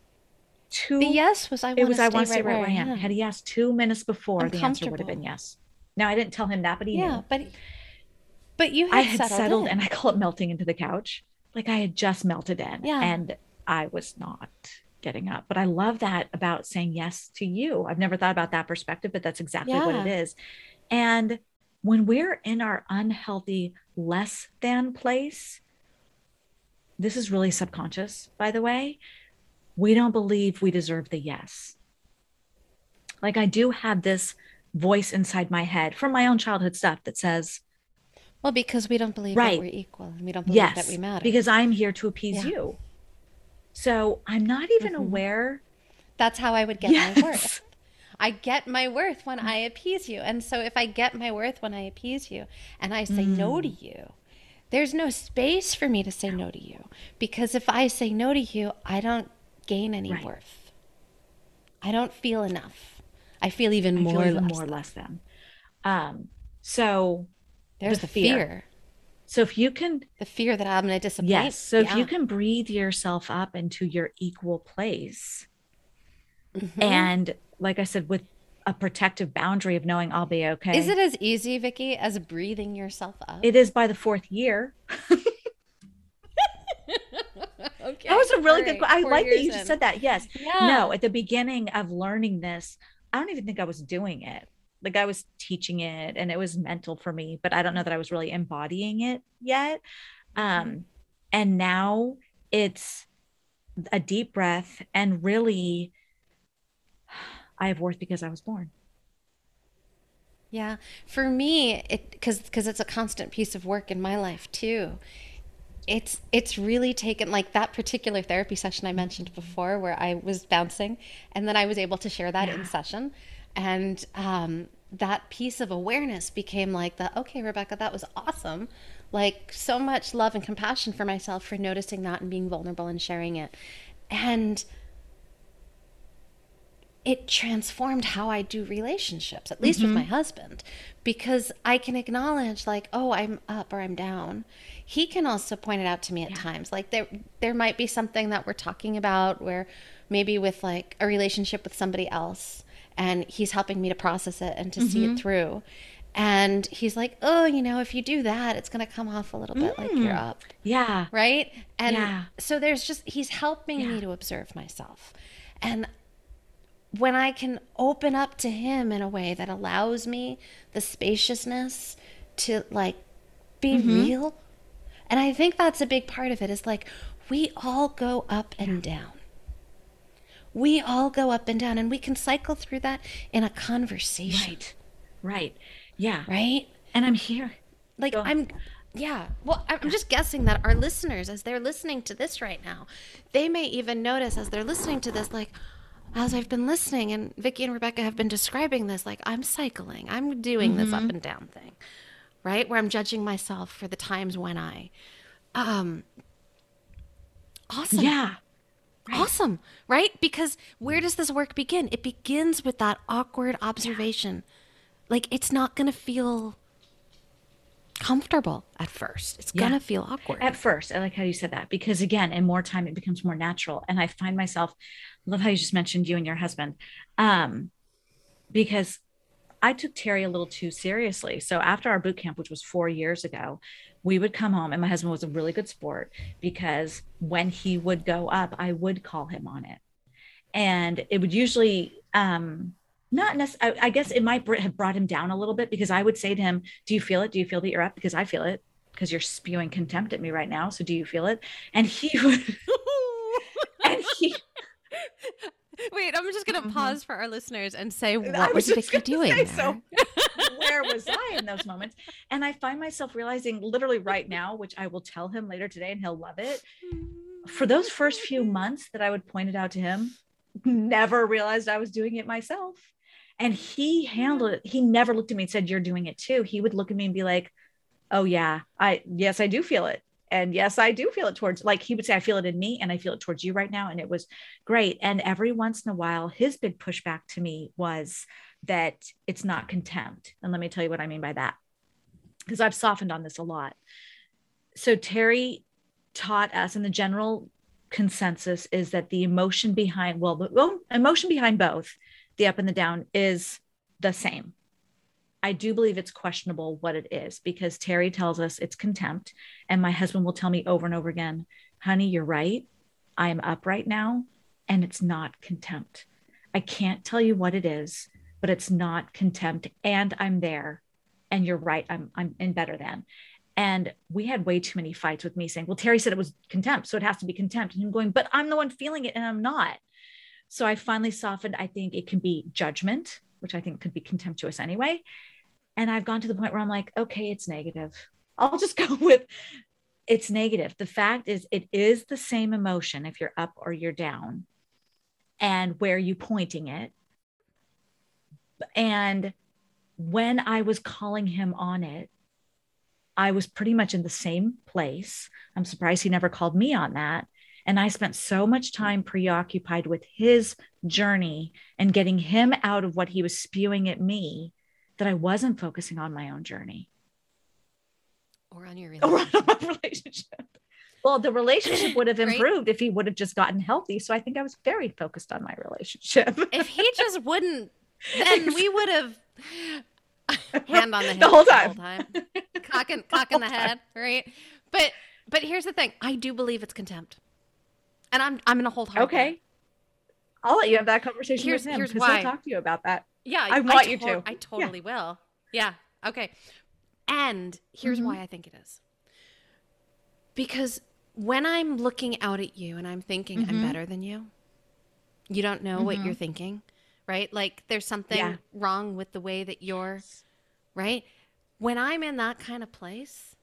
D: two
A: The yes was I
D: it was I want to stay
A: right
D: right
A: where
D: I am.
A: am.
D: Had he asked two minutes before,
A: I'm
D: the answer would have been yes. Now I didn't tell him that, but he
A: yeah,
D: knew.
A: but but you had
D: I had
A: settled,
D: settled, and I call it melting into the couch. Like I had just melted in.
A: Yeah.
D: And I was not getting up. But I love that about saying yes to you. I've never thought about that perspective, but that's exactly what it is. And when we're in our unhealthy less than place, this is really subconscious, by the way. We don't believe we deserve the yes. Like I do have this voice inside my head from my own childhood stuff that says,
A: well, because we don't believe
D: Right.
A: that we're equal and we don't believe
D: yes
A: that we matter.
D: because i'm here to appease
A: Yeah.
D: you so i'm not even
A: Mhm.
D: aware
A: that's how I would get
D: yes
A: my worth. I get my worth when I appease you. And so if I get my worth when I appease you and I say no to
D: Mm.
A: you, there's no space for me to say no to you because if I say no to you, I don't gain any
D: Right.
A: worth. I don't feel enough. I feel even
D: I
A: more
D: feel even
A: less
D: more
A: than.
D: less than um so
A: There's
D: the
A: the,
D: fear.
A: fear.
D: So if you can
A: The fear that I'm going to disappoint.
D: yes so if you can breathe yourself up into your equal place
A: Mhm.
D: and like i said with a protective boundary of knowing i'll be okay
A: Is it as easy, Vicky, as breathing yourself up?
D: it is by the fourth year
A: okay.
D: that was a really
A: All
D: good.
A: right,
D: I
A: four
D: like that you just said that. Yes.
A: Yeah.
D: No, at the beginning of learning this, I don't even think I was doing it. Like I was teaching it, and it was mental for me, but I don't know that I was really embodying it yet. Um, and now it's a deep breath, and really, I have worth because I was born.
A: Yeah, for me, it because because it's a constant piece of work in my life too. It's it's really taken like that particular therapy session I mentioned before, where I was bouncing, and then I was able to share that in session, and um, that piece of awareness became like the okay, Rebecca, that was awesome. Like so much love and compassion for myself for noticing that and being vulnerable and sharing it, and it transformed how I do relationships, at least with mm-hmm. my husband, because I can acknowledge like, oh, I'm up or I'm down. He can also point it out to me at times. Like there there might be something that we're talking about where maybe with like a relationship with somebody else and he's helping me to process it and to see it mm-hmm. through. And he's like, "Oh, you know, if you do that, it's going to come off a little bit like you're mm. up."
D: Yeah.
A: right? And
D: Yeah.
A: so there's just he's helping me to observe myself. And when I can open up to him in a way that allows me the spaciousness to like be mm-hmm. real. And I think that's a big part of it is like we all go up and down. We all go up and down and we can cycle through that in a conversation,
D: Right. Right. Yeah.
A: right?
D: And I'm here.
A: like i'm yeah well i'm just guessing that our listeners as they're listening to this right now they may even notice as they're listening to this like as i've been listening and vicky and rebecca have been describing this like i'm cycling i'm doing this
D: Mm-hmm.
A: up and down thing right where i'm judging myself for the times when i um awesome
D: Yeah.
A: Awesome, right? Because where does this work begin? It begins with that awkward observation. Like it's not going to feel comfortable at first. It's
D: Yeah.
A: going to feel awkward.
D: At first, I like how you said that because again, in more time, it becomes more natural. And I find myself, love how you just mentioned you and your husband, um, because I took Terry a little too seriously. So after our boot camp, which was four years ago, we would come home, and my husband was a really good sport because when he would go up, I would call him on it, and it would usually. Um, not necessarily, I guess it might have brought him down a little bit because I would say to him, Do you feel it? Do you feel that you're up? Because I feel it because you're spewing contempt at me right now. So do you feel it? And he would, and he,
A: Wait, I'm just going to
D: Mhm.
A: pause for our listeners and say,
D: I
A: what
D: was
A: was Vicky doing?
D: say, so where was I in those moments? And I find myself realizing literally right now, which I will tell him later today and he'll love it. For those first few months that I would point it out to him, never realized I was doing it myself. And he handled it. He never looked at me and said, You're doing it too. He would look at me and be like, Oh, yeah, I, yes, I do feel it. And yes, I do feel it towards, like he would say, I feel it in me and I feel it towards you right now. And it was great. And every once in a while, his big pushback to me was that it's not contempt. And let me tell you what I mean by that. Because I've softened on this a lot. So Terry taught us, and the general consensus is that the emotion behind, well, the well, emotion behind both the up and the down is the same. I do believe it's questionable what it is because Terry tells us it's contempt. And my husband will tell me over and over again, honey, you're right. I am up right now and it's not contempt. I can't tell you what it is, but it's not contempt. And I'm there. And you're right. I'm I'm in better than. And we had way too many fights with me saying, Well, Terry said it was contempt. So it has to be contempt. And him going, But I'm the one feeling it and I'm not. So I finally softened. I think it can be judgment, which I think could be contemptuous anyway. And I've gone to the point where I'm like, okay, it's negative. I'll just go with it's negative. The fact is, it is the same emotion if you're up or you're down, and where you pointing it. And when I was calling him on it, I was pretty much in the same place. I'm surprised he never called me on that. And I spent so much time preoccupied with his journey and getting him out of what he was spewing at me that I wasn't focusing on my own journey
A: or on your
D: or
A: relationship.
D: on my relationship. Well, the relationship would have
A: Right.
D: improved if he would have just gotten healthy. So I think I was very focused on my relationship.
A: if he just wouldn't, then we would have hand on the hip
D: The whole time.
A: cock in, cock in the head, right? But but here's the thing: I do believe it's contempt, and I'm I'm gonna hold hard.
D: Okay. I'll let you have that conversation
A: Here's-
D: with him because he'll talk to you about that.
A: Yeah,
D: I want you
A: to-
D: to.
A: I totally will. Yeah. Okay. And here's
D: Mhm.
A: why I think it is. Because when I'm looking out at you and I'm thinking I'm
D: Mhm.
A: better than you, you don't know what
D: Mhm.
A: you're thinking, right? Like there's something
D: Yeah.
A: wrong with the way that you're, right? When I'm in that kind of place,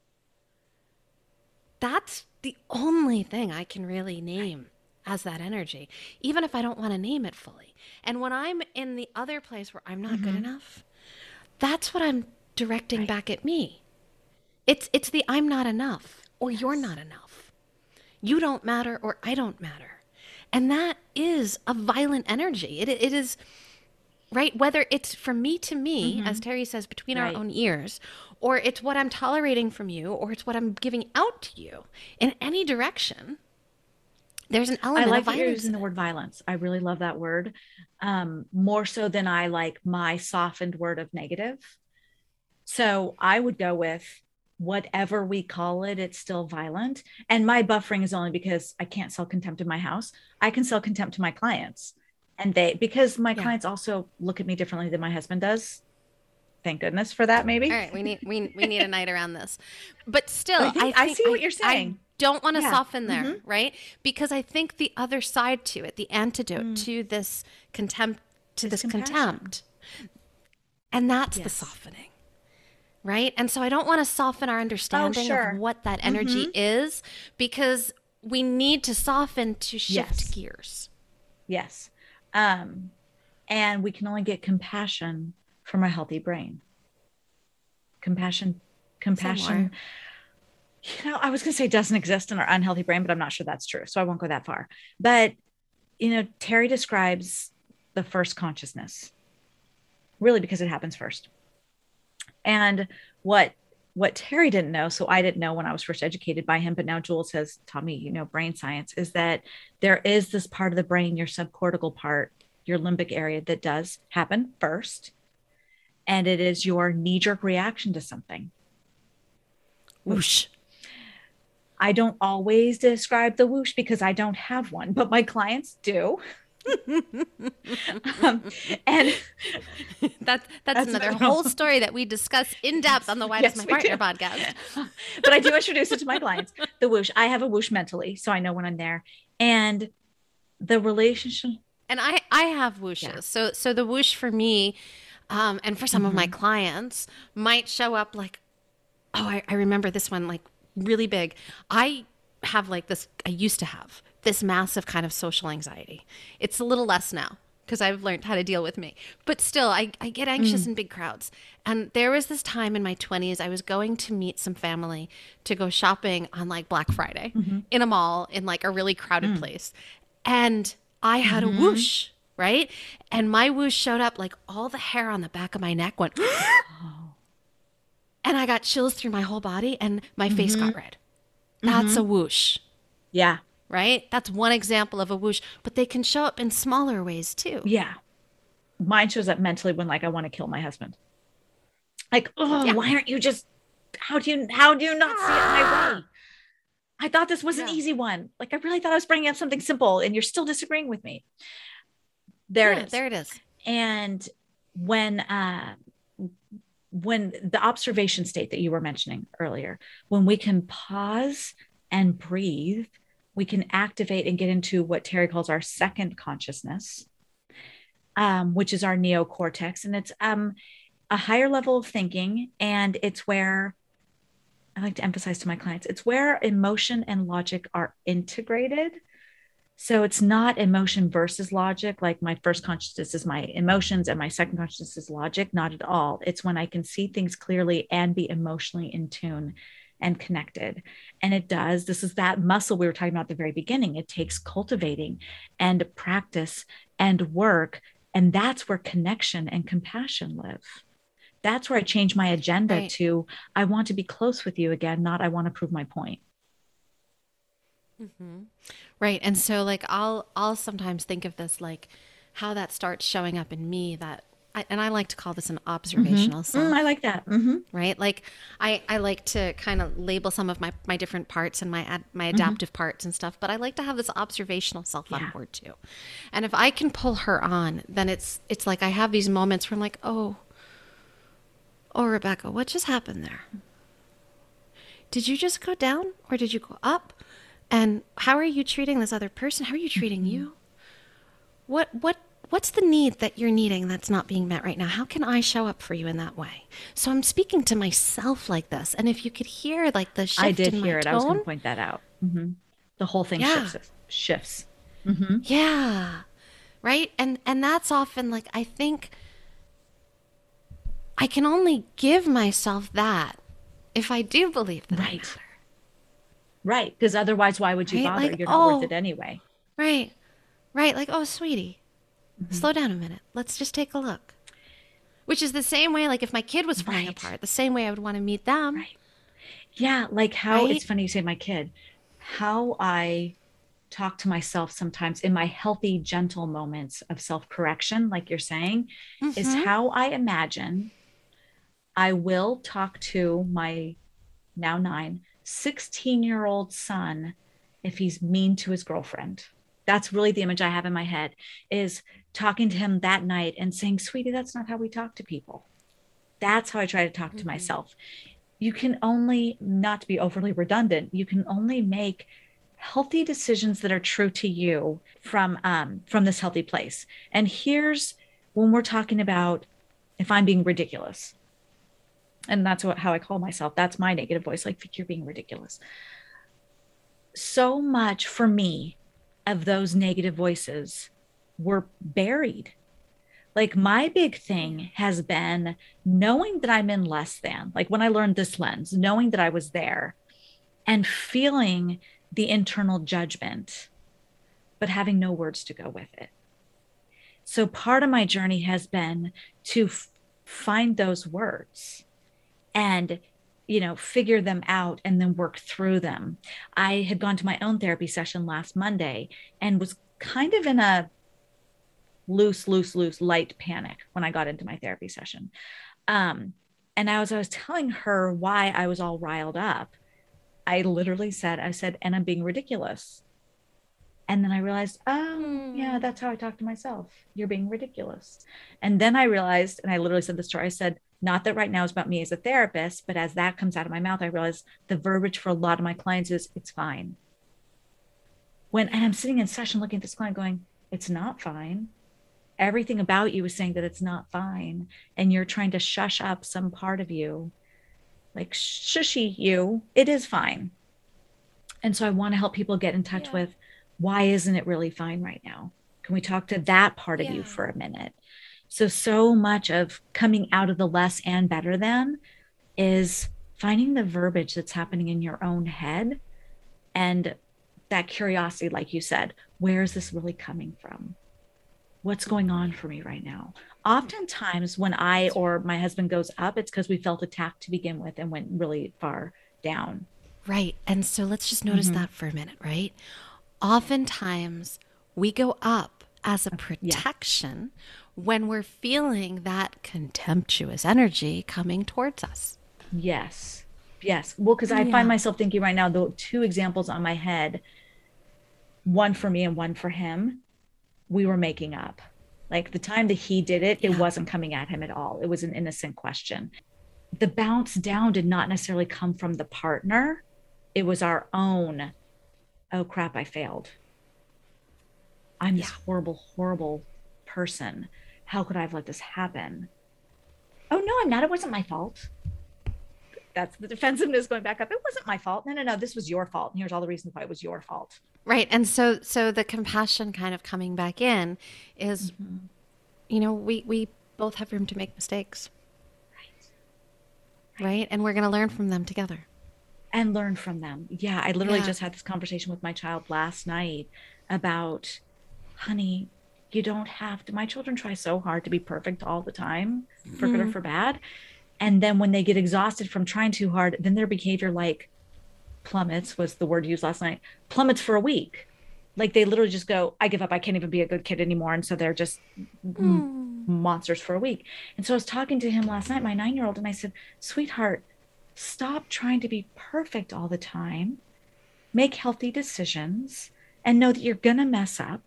A: that's the only thing I can really name as that energy, even if I don't want to name it fully. And when I'm in the other place where I'm not good
D: Mhm.
A: enough, that's what I'm directing back at me. It's it's the I'm not enough or you're not enough. You don't matter or I don't matter. And that is a violent energy. It it is right whether it's from me to me as Terry says between
D: Right.
A: our own ears or it's what I'm tolerating from you or it's what I'm giving out to you in any direction. There's an
D: I
A: element
D: like
A: of
D: that you're
A: violence.
D: using the word violence. I really love that word. Um, more so than I like my softened word of negative. So I would go with whatever we call it, it's still violent. And my buffering is only because I can't sell contempt in my house. I can sell contempt to my clients. And they because my
A: Yeah.
D: clients also look at me differently than my husband does. Thank goodness for that, maybe.
A: All right, we need we we need a night around this, but still,
D: I
A: I,
D: think- I
A: think
D: see what you're saying.
A: I don't want to
D: Yeah.
A: soften there,
D: Mhm.
A: right? Because I think the other side to it, the antidote
D: Mm.
A: to this contempt, to
D: Is
A: this contempt, and that's the softening, right? And so I don't want to soften our understanding
D: sure.
A: of what that energy
D: Mhm.
A: is, because we need to soften to shift
D: Yes.
A: gears.
D: Yes. Um, and we can only get compassion from a healthy brain. Compassion, compassion. You know, I was going to say doesn't exist in our unhealthy brain, but I'm not sure that's true. So I won't go that far. But, you know, Terry describes the first consciousness really because it happens first. And what what Terry didn't know, so I didn't know when I was first educated by him, but now Jules has taught me, you know, brain science, is that there is this part of the brain, your subcortical part, your limbic area, that does happen first. And it is your knee jerk reaction to something.
A: Whoosh.
D: I don't always describe the whoosh because I don't have one, but my clients do. Um, and
A: That's that's,
D: That's
A: another whole story that we discuss in depth on the Why Does My
D: we do.
A: Partner podcast.
D: but I do introduce it to my clients. The whoosh. I have a whoosh mentally, so I know when I'm there. And the relationship.
A: and I I have whooshes.
D: Yeah.
A: So so the whoosh for me, um, and for some of my
D: Mhm.
A: clients might show up like, oh, I, I remember this one like really big. I have like this. I used to have this massive kind of social anxiety. It's a little less now because I've learned how to deal with me. But still, I, I get anxious mm. in big crowds. And there was this time in my 20s, I was going to meet some family to go shopping on like Black Friday mm-hmm. in a mall in like a really crowded mm. place. And I had a mm-hmm. whoosh, right? And my whoosh showed up like all the hair on the back of my neck went, and I got chills through my whole body and my face got mm-hmm. red. That's a whoosh
D: Yeah.
A: Right? That's one example of a whoosh, but they can show up in smaller ways too.
D: Yeah. Mine shows up mentally when like I want to kill my husband. Like, oh,
A: Yeah.
D: why aren't you just how do you how do you not see it my way? I thought this was an easy one. Like I really thought I was bringing up something simple and you're still disagreeing with me. There
A: Yeah,
D: it is.
A: There it is.
D: and when uh when the observation state that you were mentioning earlier when we can pause and breathe we can activate and get into what terry calls our second consciousness um, which is our neocortex and it's um, a higher level of thinking and it's where i like to emphasize to my clients it's where emotion and logic are integrated so it's not emotion versus logic, like my first consciousness is my emotions and my second consciousness is logic. Not at all. It's when I can see things clearly and be emotionally in tune and connected. And it does. This is that muscle we were talking about at the very beginning. It takes cultivating and practice and work. And that's where connection and compassion live. That's where I change my agenda
A: Right.
D: to I want to be close with you again, not I want to prove my point. Mm-hmm.
A: Right. And so like I'll I'll sometimes think of this like how that starts showing up in me that I, and I like to call this an observational
D: mm-hmm.
A: self.
D: Mm, I like that. Mm-hmm.
A: Right? Like I, I like to kind of label some of my, my different parts and my ad, my mm-hmm. adaptive mm-hmm. parts and stuff, but I like to have this observational self yeah. on board too. And if I can pull her on, then it's it's like I have these moments where I'm like, oh, oh Rebecca, what just happened there? Did you just go down or did you go up? And how are you treating this other person? How are you treating mm-hmm. you? What what what's the need that you're needing that's not being met right now? How can I show up for you in that way? So I'm speaking to myself like this. And if you could hear like the shift
D: I did
A: hear
D: it.
A: Tone,
D: I was going to point that out. Mm-hmm. The whole thing yeah. shifts. Shifts.
A: Mm-hmm. Yeah. Right. And and that's often like I think I can only give myself that if I do believe that right.
D: Right. Because otherwise, why would you right? bother? Like, You're not oh, worth it anyway.
A: Right. Right. Like, oh, sweetie, mm-hmm. slow down a minute. Let's just take a look. Which is the same way, like, if my kid was falling right. apart, the same way I would want to meet them.
D: Right. Yeah. Like, how right? it's funny you say my kid, how I talk to myself sometimes in my healthy, gentle moments of self correction, like you're saying, mm-hmm. is how I imagine I will talk to my now nine 16 year old son if he's mean to his girlfriend that's really the image i have in my head is talking to him that night and saying sweetie that's not how we talk to people. That's how i try to talk mm-hmm. to myself. You can only not to be overly redundant. You can only make healthy decisions that are true to you from um, from this healthy place. And here's when we're talking about if i'm being ridiculous. And that's what how i call myself. That's my negative voice like you're being ridiculous. So much for me of those negative voices were buried. Like my big thing has been knowing that i'm in less than like when i learned this lens knowing that i was there and feeling the internal judgment but having no words to go with it. So part of my journey has been to f- find those words and you know figure them out and then work through them. I had gone to my own therapy session last monday and was kind of in a loose loose loose light panic when i got into my therapy session um and as i was telling her why i was all riled up i literally said i said and i'm being ridiculous and then i realized oh yeah hmm. that's how i talk to myself you're being ridiculous and then i realized and i literally said this to her i said not that right now is about me as a therapist, but as that comes out of my mouth, I realize the verbiage for a lot of my clients is it's fine. When and I'm sitting in session looking at this client going, it's not fine. Everything about you is saying that it's not fine. And you're trying to shush up some part of you, like shushy you, it is fine. And so I want to help people get in touch yeah. with why isn't it really fine right now? Can we talk to that part of yeah. you for a minute? So, so much of coming out of the less and better than is finding the verbiage that's happening in your own head and that curiosity, like you said, where is this really coming from? What's going on for me right now? Oftentimes, when I or my husband goes up, it's because we felt attacked to begin with and went really far down.
A: Right. And so let's just notice mm-hmm. that for a minute, right? Oftentimes, we go up as a protection yeah when we're feeling that contemptuous energy coming towards us.
D: Yes. Yes. Well, because I yeah. find myself thinking right now, the two examples on my head, one for me and one for him, we were making up. Like the time that he did it, yeah. it wasn't coming at him at all. It was an innocent question. The bounce down did not necessarily come from the partner, it was our own, oh crap, I failed. I'm yeah. this horrible, horrible person how could I have let this happen? Oh, no, I'm not. It wasn't my fault. That's the defensiveness going back up. It wasn't my fault. No, no, no. This was your fault. And here's all the reasons why it was your fault.
A: Right. And so, so the compassion kind of coming back in is, mm-hmm. you know, we, we both have room to make mistakes. Right. Right. And we're going to learn from them together.
D: And learn from them. Yeah. I literally yeah. just had this conversation with my child last night about, honey, you don't have to my children try so hard to be perfect all the time for mm-hmm. good or mm-hmm. for bad and then when they get exhausted from trying too hard then their behavior like plummets was the word used last night plummets for a week. Like they literally just go i give up. I can't even be a good kid anymore. And so they're just mm. monsters for a week. And so i was talking to him last night my nine year old and i said sweetheart stop trying to be perfect all the time. Make healthy decisions and know that you're going to mess up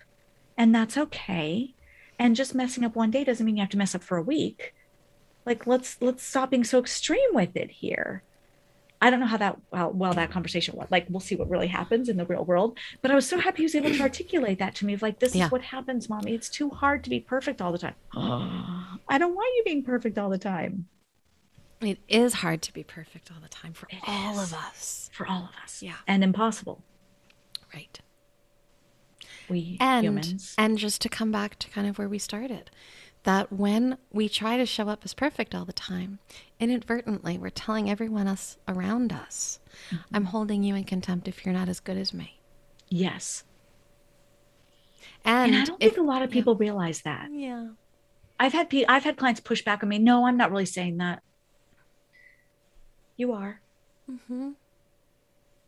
D: and that's okay. And just messing up one day doesn't mean you have to mess up for a week like let's let's stop being so extreme with it here I don't know how that well, well that conversation went. Like we'll see what really happens in the real world. But I was so happy he was able to articulate that to me. Of like, this yeah. is what happens, mommy. It's too hard to be perfect all the time. I don't want you being perfect all the time.
A: It is hard to be perfect all the time for
D: it
A: all
D: is.
A: of us.
D: For all of us.
A: Yeah.
D: And impossible.
A: Right.
D: We
A: and,
D: humans.
A: And just to come back to kind of where we started, that when we try to show up as perfect all the time, inadvertently we're telling everyone else around us, mm-hmm. I'm holding you in contempt if you're not as good as me.
D: Yes.
A: And,
D: and I don't if, think a lot of people yeah. realize that.
A: Yeah.
D: I've had pe- I've had clients push back on me. No, I'm not really saying that. You are.
A: Mm-hmm.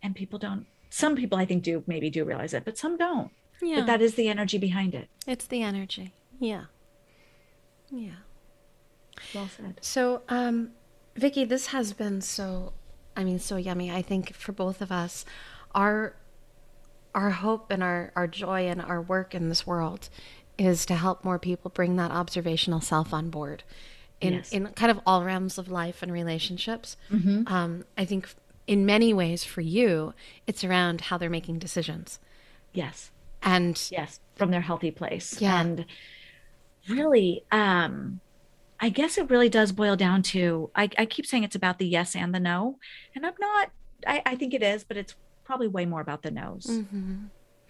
D: And people don't. Some people I think do maybe do realize it, but some don't.
A: Yeah.
D: But that is the energy behind it.
A: It's the energy. Yeah. Yeah.
D: Well said.
A: So, um, Vicki, this has been so, I mean, so yummy. I think for both of us, our our hope and our, our joy and our work in this world is to help more people bring that observational self on board in, yes. in kind of all realms of life and relationships.
D: Mm-hmm.
A: Um, I think in many ways for you, it's around how they're making decisions.
D: Yes.
A: And
D: yes, from their healthy place.
A: Yeah.
D: And really um i guess it really does boil down to i, I keep saying it's about the yes and the no and i'm not i, I think it is but it's probably way more about the no's.
A: Mm-hmm.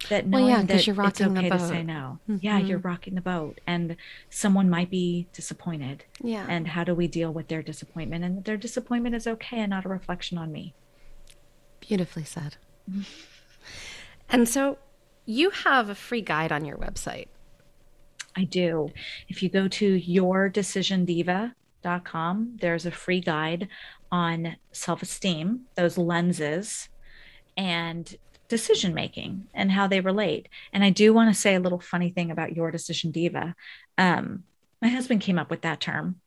D: that knowing well, yeah,
A: that you're rocking
D: it's okay
A: the boat.
D: to say no.
A: Mm-hmm.
D: yeah you're rocking the boat and someone might be disappointed.
A: Yeah.
D: And how do we deal with their disappointment? And their disappointment is okay and not a reflection on me.
A: Beautifully said. And so you have a free guide on your website
D: I do. If you go to yourdecisiondiva.com, there's a free guide on self esteem, those lenses, and decision making and how they relate. And I do want to say a little funny thing about your decision diva. Um, my husband came up with that term,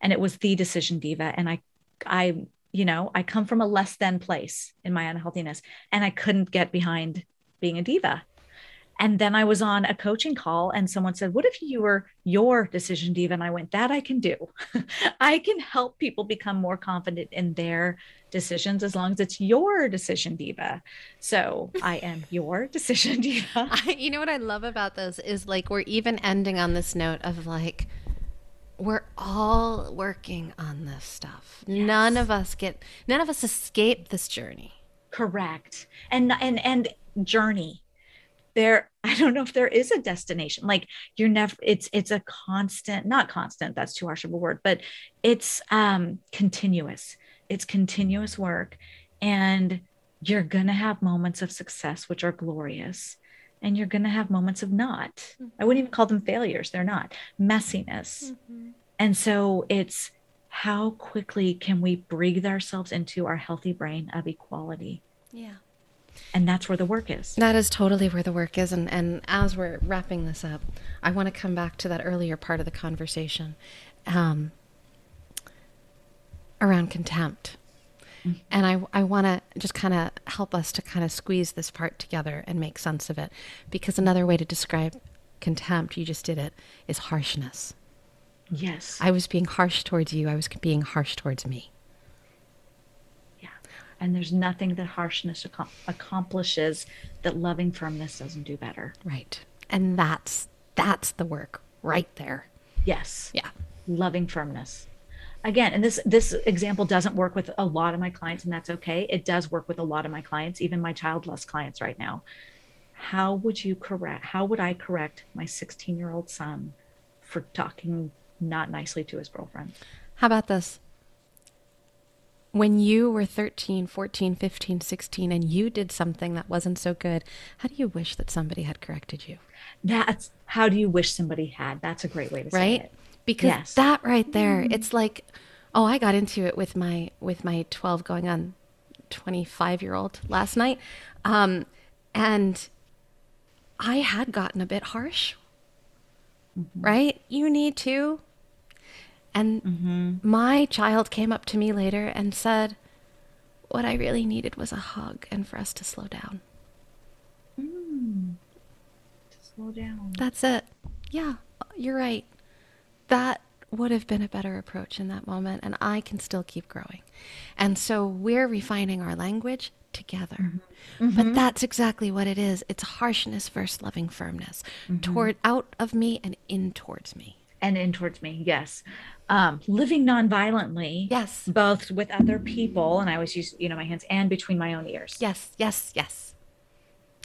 D: and it was the decision diva. And I, I, you know, I come from a less than place in my unhealthiness, and I couldn't get behind being a diva. And then I was on a coaching call and someone said, What if you were your decision diva? And I went, That I can do. I can help people become more confident in their decisions as long as it's your decision diva. So I am your decision diva.
A: I, you know what I love about this is like we're even ending on this note of like, we're all working on this stuff. Yes. None of us get, none of us escape this journey.
D: Correct. And, and, and journey there i don't know if there is a destination like you're never it's it's a constant not constant that's too harsh of a word but it's um continuous. It's continuous work and you're going to have moments of success which are glorious and you're going to have moments of not. Mm-hmm. i wouldn't even call them failures they're not. Messiness. Mm-hmm. and so it's how quickly can we breathe ourselves into our healthy brain of equality?
A: Yeah
D: and that's where the work is.
A: That is totally where the work is. And and as we're wrapping this up i want to come back to that earlier part of the conversation um, around contempt. Mm-hmm. and i i want to just kind of help us to kind of squeeze this part together and make sense of it. Because another way to describe contempt you just did it is harshness.
D: Yes.
A: I was being harsh towards you. I was being harsh towards me
D: and there's nothing that harshness ac- accomplishes that loving firmness doesn't do better.
A: Right. And that's that's the work right there.
D: Yes.
A: Yeah.
D: Loving firmness. Again and this this example doesn't work with a lot of my clients and that's okay. It does work with a lot of my clients even my childless clients right now. How would you correct how would i correct my 16 year old son for talking not nicely to his girlfriend?
A: How about this when you were 13, 14, 15, 16, and you did something that wasn't so good, how do you wish that somebody had corrected you?
D: That's how do you wish somebody had? That's a great way to
A: right? say
D: it.
A: Because yes. that right there, mm. it's like, oh, I got into it with my with my 12 going on 25 year old last night, um, and I had gotten a bit harsh, mm-hmm. right? You need to. And mm-hmm. my child came up to me later and said, What I really needed was a hug and for us to slow down.
C: Mm. To slow down.
A: That's it. Yeah, you're right. That would have been a better approach in that moment, and I can still keep growing. And so we're refining our language together. Mm-hmm. But mm-hmm. that's exactly what it is. It's harshness versus loving firmness mm-hmm. toward out of me and in towards me.
C: And in towards me, yes. Um, living nonviolently,
A: yes,
C: both with other people, and I always use you know my hands and between my own ears.
A: Yes, yes, yes.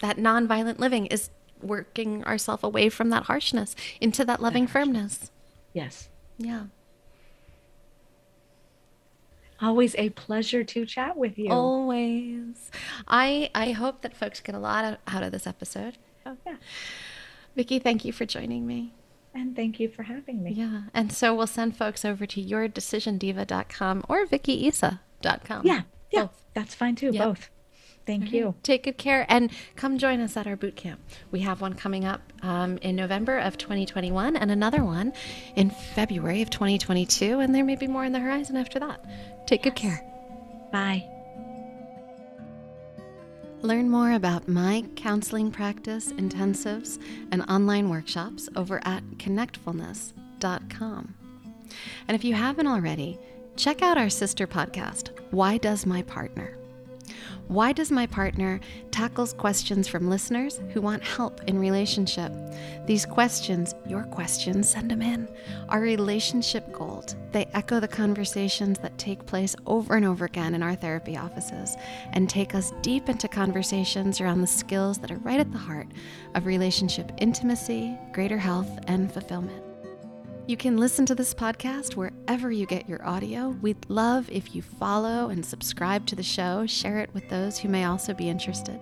A: That nonviolent living is working ourselves away from that harshness into that loving that firmness.
C: Yes.
A: Yeah.
C: Always a pleasure to chat with you.
A: Always. I I hope that folks get a lot out of this episode.
C: Oh yeah.
A: Vicki, thank you for joining me.
C: And thank you for having me.
A: Yeah. And so we'll send folks over to yourdecisiondiva.com or vickiisa.com.
C: Yeah. Yeah. Both. That's fine too. Yep. Both. Thank you.
A: Take good care and come join us at our boot camp. We have one coming up um, in November of 2021 and another one in February of 2022. And there may be more in the horizon after that. Take yes. good care.
C: Bye.
A: Learn more about my counseling practice, intensives, and online workshops over at connectfulness.com. And if you haven't already, check out our sister podcast, Why Does My Partner? Why Does My Partner tackles questions from listeners who want help in relationship. These questions, your questions, send them in, are relationship gold. They echo the conversations that take place over and over again in our therapy offices and take us deep into conversations around the skills that are right at the heart of relationship intimacy, greater health, and fulfillment. You can listen to this podcast wherever you get your audio. We'd love if you follow and subscribe to the show, share it with those who may also be interested.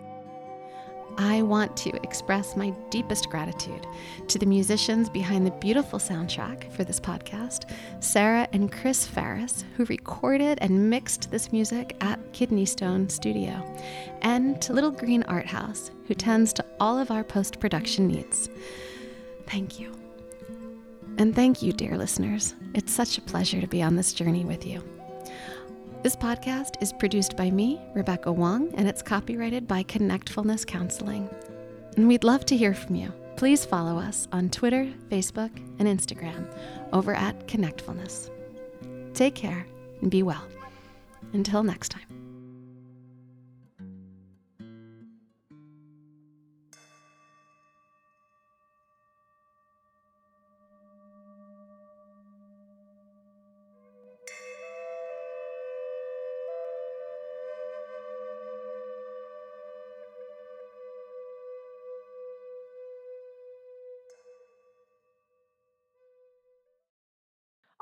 A: I want to express my deepest gratitude to the musicians behind the beautiful soundtrack for this podcast, Sarah and Chris Ferris, who recorded and mixed this music at Kidney Stone Studio, and to Little Green Art House, who tends to all of our post production needs. Thank you. And thank you, dear listeners. It's such a pleasure to be on this journey with you. This podcast is produced by me, Rebecca Wong, and it's copyrighted by Connectfulness Counseling. And we'd love to hear from you. Please follow us on Twitter, Facebook, and Instagram over at Connectfulness. Take care and be well. Until next time.